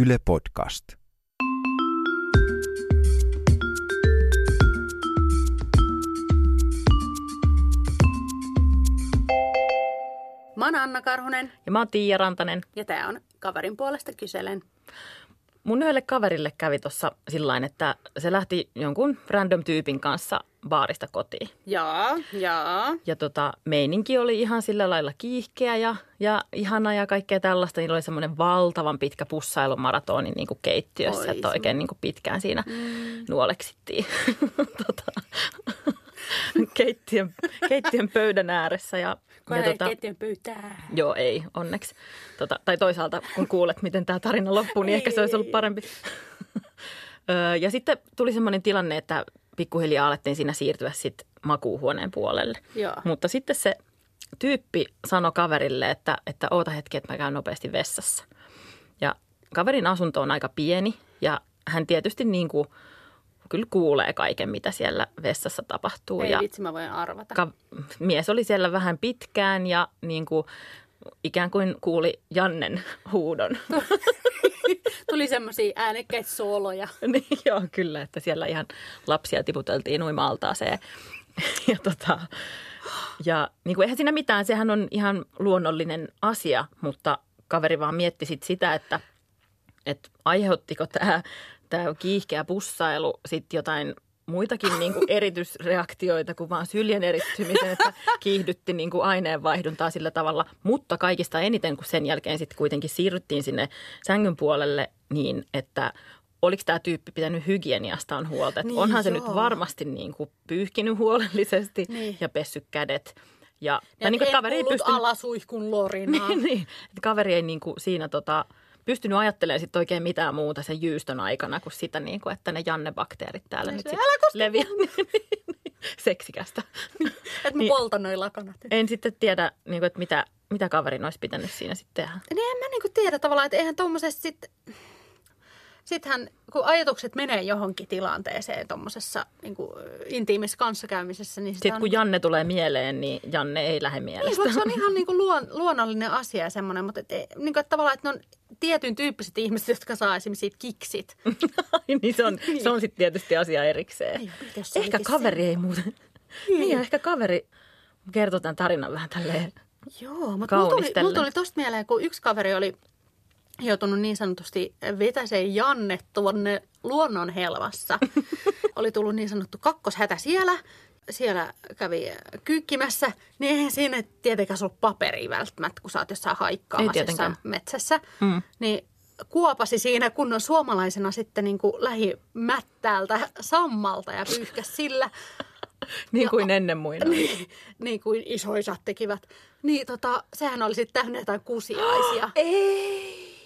Yle Podcast. Mä oon Anna Karhunen Ja mä oon Tiia Rantanen. ja tää on Kaverin puolesta kyselen. Mun yhdelle kaverille kävi tuossa sillä että se lähti jonkun random tyypin kanssa baarista kotiin. Jaa, jaa. Ja tota, meininki oli ihan sillä lailla kiihkeä ja, ja ihana ja kaikkea tällaista. Niillä oli semmoinen valtavan pitkä pussailumaratoni niin kuin keittiössä, Oi, että oikein niin kuin pitkään siinä mm. nuoleksittiin tota, keittiön, keittiön pöydän ääressä. Ja, Kun ja ei tota, keittiön pyytää. Joo, ei, onneksi. Tota, tai toisaalta, kun kuulet, miten tämä tarina loppuu, niin ehkä se olisi ollut parempi. Ja sitten tuli semmoinen tilanne, että pikkuhiljaa alettiin siinä siirtyä sitten makuuhuoneen puolelle. Joo. Mutta sitten se tyyppi sanoi kaverille, että, että oota hetki, että mä käyn nopeasti vessassa. Ja kaverin asunto on aika pieni ja hän tietysti niin kuin, kyllä kuulee kaiken, mitä siellä vessassa tapahtuu. Ei ja vitsi, mä voin arvata. ka- mies oli siellä vähän pitkään ja niin kuin, ikään kuin kuuli Jannen huudon. Tuli semmosia äänekkäitä sooloja. niin, joo, kyllä, että siellä ihan lapsia tiputeltiin uima-altaaseen. ja tota, ja niin kuin, eihän siinä mitään, sehän on ihan luonnollinen asia, mutta kaveri vaan mietti sit sitä, että, että aiheuttiko tämä, tämä kiihkeä pussailu sitten jotain muitakin niin kuin eritysreaktioita kuin vaan syljen erittymisen, että kiihdytti niin kuin aineenvaihduntaa sillä tavalla. Mutta kaikista eniten, kun sen jälkeen sitten kuitenkin siirryttiin sinne sängyn puolelle niin, että oliko tämä tyyppi pitänyt hygieniastaan huolta. Niin, onhan se joo. nyt varmasti niin kuin pyyhkinyt huolellisesti Niin. ja pessy kädet. Ja, Ja tai niin kuin, kaveri ei pystynyt, alasuihkun lorinaa. niin, niin, että kaveri ei niin kuin siinä tota, pystynyt ajattelemaan sit oikein mitään muuta sen jyystön aikana kuin sitä, niin kuin, että ne Janne-bakteerit täällä Niin nyt se, sit "Älä koske leviää. Seksikästä. Että mä Niin. poltan noi lakanat. En sitten tiedä, niin kuin, että mitä, mitä kaverin olisi pitänyt siinä sitten tehdä. Niin en mä niinku tiedä tavallaan, että eihän tommosesta sit... Sittenhän, kun ajatukset menee johonkin tilanteeseen tuommoisessa niin intiimissä kanssakäymisessä, niin Sitten on... kun Janne tulee mieleen, niin Janne ei lähde Niin, mielestä. vaikka se on ihan niin kuin luon, luonnollinen asia ja semmoinen, mutta et, niin kuin, että tavallaan, että ne on tietyn tyyppiset ihmiset, jotka saa esimerkiksi siitä kiksit. niin se on, se on sitten tietysti asia erikseen. Niin, se ehkä kaveri ei muuten. niin, ja ehkä kaveri kertoo tämän tarinan vähän tälleen. Joo, mutta mulla tuli, mulla tuli tosta mieleen, kun yksi kaveri oli joutunut niin sanotusti vetäseen Janne tuonne luonnon helvassa. oli tullut niin sanottu kakkoshätä siellä. Siellä kävi kyykkimässä, niin eihän siinä tietenkään ollut paperia välttämättä, kun sä oot jossain haikkaamassa jossain metsässä. Mm. Niin kuopasi siinä kunnon suomalaisena sitten niin kuin lähi mättäältä sammalta ja pyyhkäsi sillä. Niin kuin ennen muina. niin, niin kuin isoisat tekivät. Niin tota, sehän oli sitten täynnä jotain kusiaisia. Ei.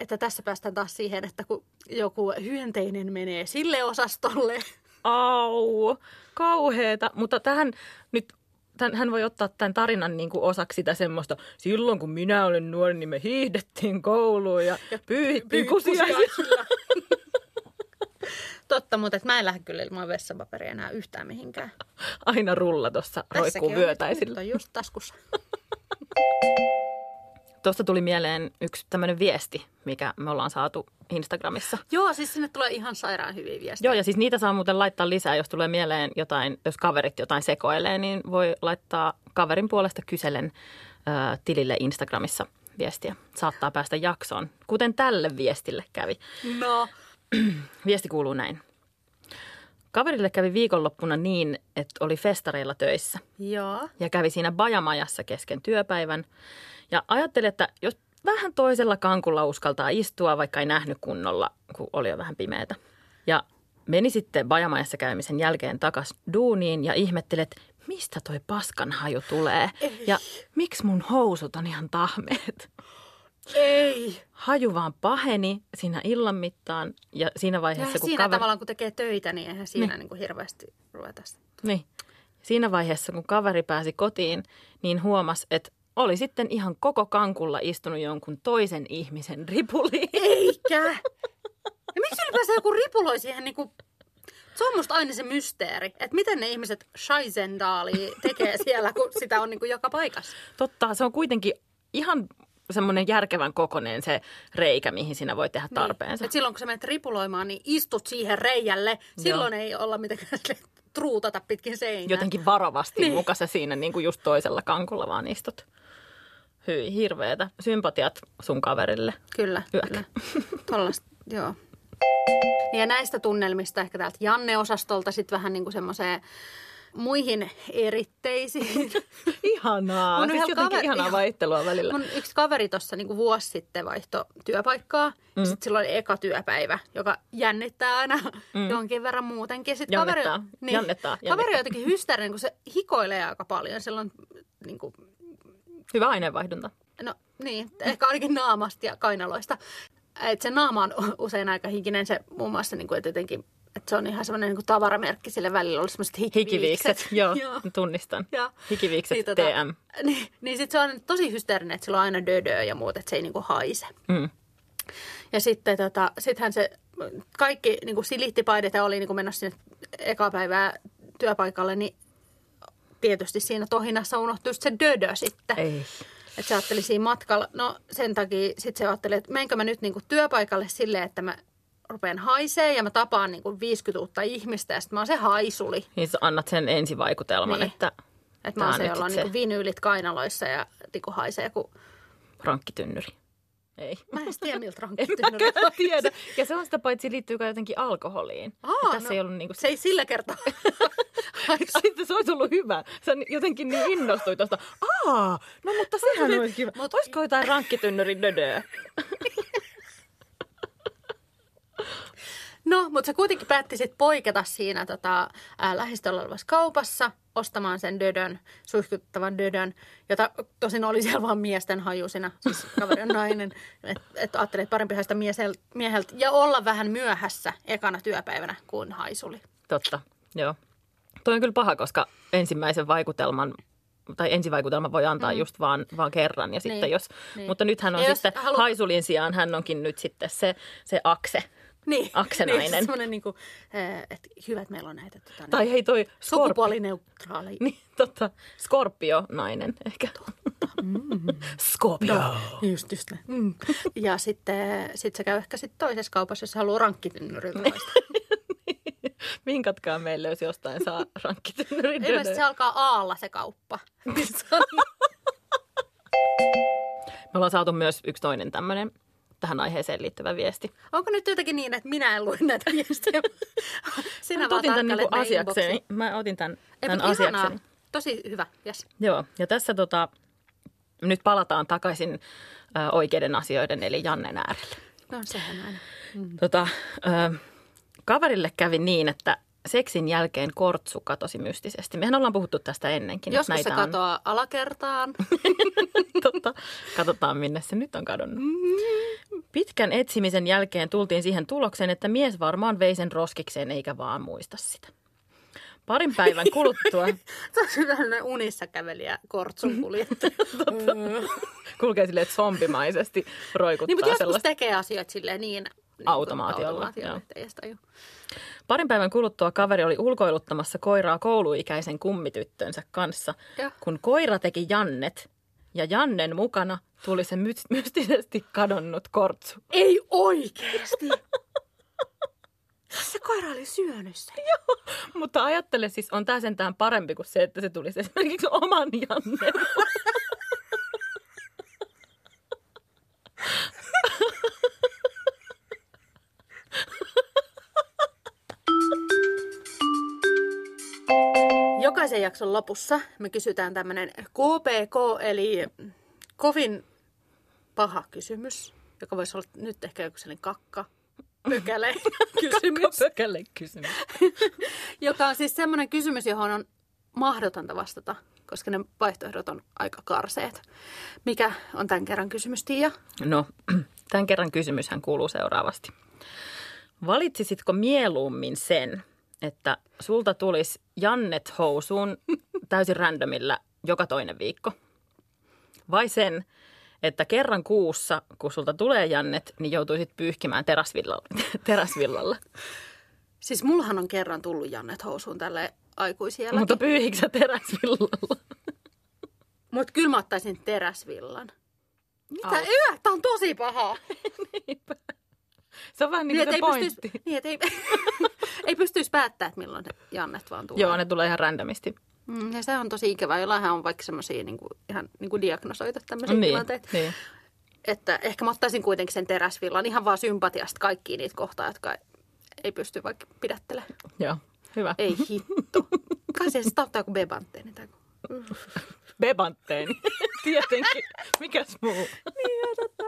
Että tässä päästään taas siihen, että kun joku hyönteinen menee sille osastolle. Au, kauheeta. Mutta tähän nyt, tämän, hän voi ottaa tämän tarinan niin kuin osaksi sitä semmoista, silloin kun minä olin nuori, niin me hiihdettiin kouluun ja, ja pyyhittiin kusia. kusiaisilla. Totta, mutta et mä en lähde kyllä ilman vessapaperia enää yhtään mihinkään. Aina rulla tuossa roikkuu Tässäkin vyötäisillä. nyt on just taskussa. Tuosta tuli mieleen yksi tämmöinen viesti, mikä me ollaan saatu Instagramissa. Joo, siis sinne tulee ihan sairaan hyviä viestejä. Joo, ja siis niitä saa muuten laittaa lisää, jos tulee mieleen jotain, jos kaverit jotain sekoilee, niin voi laittaa kaverin puolesta kyselen ö, tilille Instagramissa viestiä. Saattaa päästä jaksoon, kuten tälle viestille kävi. No, Viesti kuuluu näin. Kaverille kävi viikonloppuna niin, että oli festareilla töissä joo. ja kävi siinä bajamajassa kesken työpäivän. Ja ajatteli, että jos vähän toisella kankulla uskaltaa istua, vaikka ei nähnyt kunnolla, kun oli jo vähän pimeätä. Ja meni sitten bajamajassa käymisen jälkeen takas duuniin ja ihmetteli, että mistä toi paskan haju tulee ja miksi mun housut on ihan tahmeet. Ei. Haju vaan paheni siinä illan mittaan ja siinä Ja vaiheessa, kun siinä kaveri... tavallaan, kun tekee töitä, niin eihän siinä niin. Niin hirveästi ruveta. Niin. Siinä vaiheessa, kun kaveri pääsi kotiin, niin huomasi, että oli sitten ihan koko kankulla istunut jonkun toisen ihmisen ripuliin. Eikä. Ja miksi ylipäänsä joku ripuloi siihen niinku... Se on musta aina se mysteeri, että miten ne ihmiset Scheisendaali tekee siellä, kun sitä on niinku joka paikassa. Totta, se on kuitenkin ihan semmoinen järkevän kokonen se reikä, mihin sinä voi tehdä tarpeensa. Niin. Et silloin kun sä menet ripuloimaan, niin istut siihen reijälle. Silloin ei olla mitenkään truutata pitkin seinää. Jotenkin varovasti Niin. muka sä siinä niin kuin just toisella kankulla vaan istut. Hyi, hirveetä. Sympatiat sun kaverille. Kyllä, Yök. kyllä. Tollasta, joo. Niin Ja näistä tunnelmista ehkä täältä Janne-osastolta sitten vähän niin kuin semmoiseen muihin eritteisiin. Ihanaa. Mun siis jotenkin kaveri- ihanaa vaihtelua välillä. Mun yksi kaveri tuossa niin vuosi sitten vaihto työpaikkaa. Mm. Sitten silloin oli eka työpäivä, joka jännittää aina mm. jonkin verran muutenkin. Sitten Jannettaa. kaveri, niin, Jannettaa, kaveri jannettaa. on jotenkin hysteerinen, kun se hikoilee aika paljon. Silloin niin kuin, Hyvä aineenvaihdunta. no niin, ehkä ainakin naamasta ja kainaloista. Et se naama on usein aika hikinen. Se muun muassa, niin kuin, että jotenkin, että se on ihan semmoinen niin kuin tavaramerkki sille välillä. Oli semmoiset hikiviikset. Hikiviikset. Joo, tunnistan. Joo. Hikiviikset Niin, tota, TM. Niin, niin sitten se on tosi hysteerinen, että sillä on aina dödöä ja muut, että se ei niinku haise. Mm. Ja sitten tota, sittenhän se kaikki niinku silittipaidet ja oli niinku menossa sinne eka päivää työpaikalle, niin tietysti siinä tohinassa unohtui se dödö sitten. Ei. Että se ajatteli siinä matkalla, no sen takia sitten se ajatteli, että menkö mä nyt niinku työpaikalle silleen, että mä rupean haisee ja mä tapaan niinku 50 uutta ihmistä ja sitten mä oon se haisuli. Niin sä annat sen ensivaikutelman, Niin. että Että Tää mä oon on se, jolla on sit se- niinku vinyylit kainaloissa ja tiku haisee, kun rankkitynnyri. Ei. Mä en tiedä, miltä En rankkitynnyri mäkään tiedä. Ja se on sitä paitsi liittyy kai jotenkin alkoholiin. Aa, Ja tässä no, ei ollut niinku... Se ei sillä kertaa. Sitten se olisi ollut hyvä. Sä jotenkin niin innostuit tuosta. Aa, no mutta sehän olisi kiva. Mut- Olisiko jotain rankkitynnyrin dödöä? No, mutta se kuitenkin päätti sitten poiketa siinä tota, ää, lähistöllä olevassa kaupassa ostamaan sen dödön, suihkuttavan dödön, jota tosin oli siellä vaan miesten hajusina, siis kaveri on nainen. Että et ajattelin, että parempi haista miesel- mieheltä ja olla vähän myöhässä ekana työpäivänä kuin haisuli. Totta, joo. Toi on kyllä paha, koska ensimmäisen vaikutelman tai ensivaikutelma voi antaa mm. just vaan, vaan kerran. Ja sitten Niin, jos, niin. Mutta nythän on Ja sitten halu- haisulin sijaan, hän onkin nyt sitten se, se akse. Niin, Aksenainen. Niin, semmoinen niin kuin, että hyvä, että meillä on näitä tota, Tai hei toi Skorp... sukupuolineutraali. Niin, totta. Skorpio-nainen ehkä. Skorpio. Just, just näin. Mm. Ja sitten sit se käy ehkä sitten toisessa kaupassa, jos haluaa rankkitynnyriltä haista. Vinkatkaa meille, jos jostain saa rankkitynnyrin Ilmeisesti se alkaa aalla se kauppa. Me ollaan saatu myös yksi toinen tämmöinen tähän aiheeseen liittyvä viesti. Onko nyt jotenkin niin, että minä en lue näitä viestejä? Sinä Mä otin tämän niinku asiakseni. Mä otin tämän, Ei, tämän mutta ihanaa. asiakseni. Tosi hyvä, yes. Joo, ja tässä tota, nyt palataan takaisin ö, oikeiden asioiden, eli Jannen äärelle. No sehän aina. Tota, ö, kaverille kävi niin, että seksin jälkeen kortsu katosi mystisesti. Mehän ollaan puhuttu tästä ennenkin. että Joskus se näitä on- katoaa alakertaan. Totta. Katsotaan, minne se nyt on kadonnut. Pitkän etsimisen jälkeen tultiin siihen tulokseen, että mies varmaan vei sen roskikseen eikä vaan muista sitä. Parin päivän kuluttua Se on sellainen unissa kävelijä kortsun kuljettaja. kulkee silleen zombimaisesti roikuttaa niin, mutta joskus sellaista. tekee asioita silleen niin, Automaatiolla, automaatiolla joo. Parin päivän kuluttua kaveri oli ulkoiluttamassa koiraa kouluikäisen kummityttönsä kanssa, Joo. kun koira teki Jannet ja Jannen mukana tuli se my- mystisesti kadonnut kortsu. Ei oikeesti! se koira oli syönyt sen. Mutta ajattele siis, on tämä sentään parempi kuin se, että se tulisi esimerkiksi oman Jannen. Jokaisen jakson lopussa me kysytään tämmöinen KPK, eli kovin paha kysymys, joka voisi olla nyt ehkä joku sellainen kakka. Pökäle kysymys, Pökälle kysymys. joka on siis semmoinen kysymys, johon on mahdotonta vastata, koska ne vaihtoehdot on aika karseet. Mikä on tämän kerran kysymys, Tiia? No, tämän kerran kysymyshän kuuluu seuraavasti. Valitsisitko mieluummin sen, että sulta tulisi Jannet housuun täysin randomilla joka toinen viikko? Vai sen, että kerran kuussa, kun sulta tulee Jannet, niin joutuisit pyyhkimään teräsvillalla? teräsvillalla. Siis mullahan on kerran tullut Jannet housuun tälle aikuisielläkin. Mutta pyyhiksä teräsvillalla? Mutta kyllä mä ottaisin teräsvillan. Mitä? Au. Yö, tää on tosi paha. Se on vähän niin kuin et se ei pointti. pystyisi, niin, ei, ei pystyisi päättämään, että milloin ne Jannet vaan tulee. Joo, ne tulee ihan randomisti. Mm, ja se on tosi ikävää. Jollainhan on vaikka semmoisia niin kuin, ihan niin kuin diagnosoitu tämmöisiä Niin, tilanteita. niin. Että ehkä mä ottaisin kuitenkin sen teräsvillan ihan vaan sympatiasta kaikkiin niitä kohtaa, jotka ei pysty vaikka pidättelemään. Joo, hyvä. Ei hitto. Kai se ottaa joku bebanteeni tai joku. Bebantteeni. Tietenkin. Mikäs muu? Niin, totta.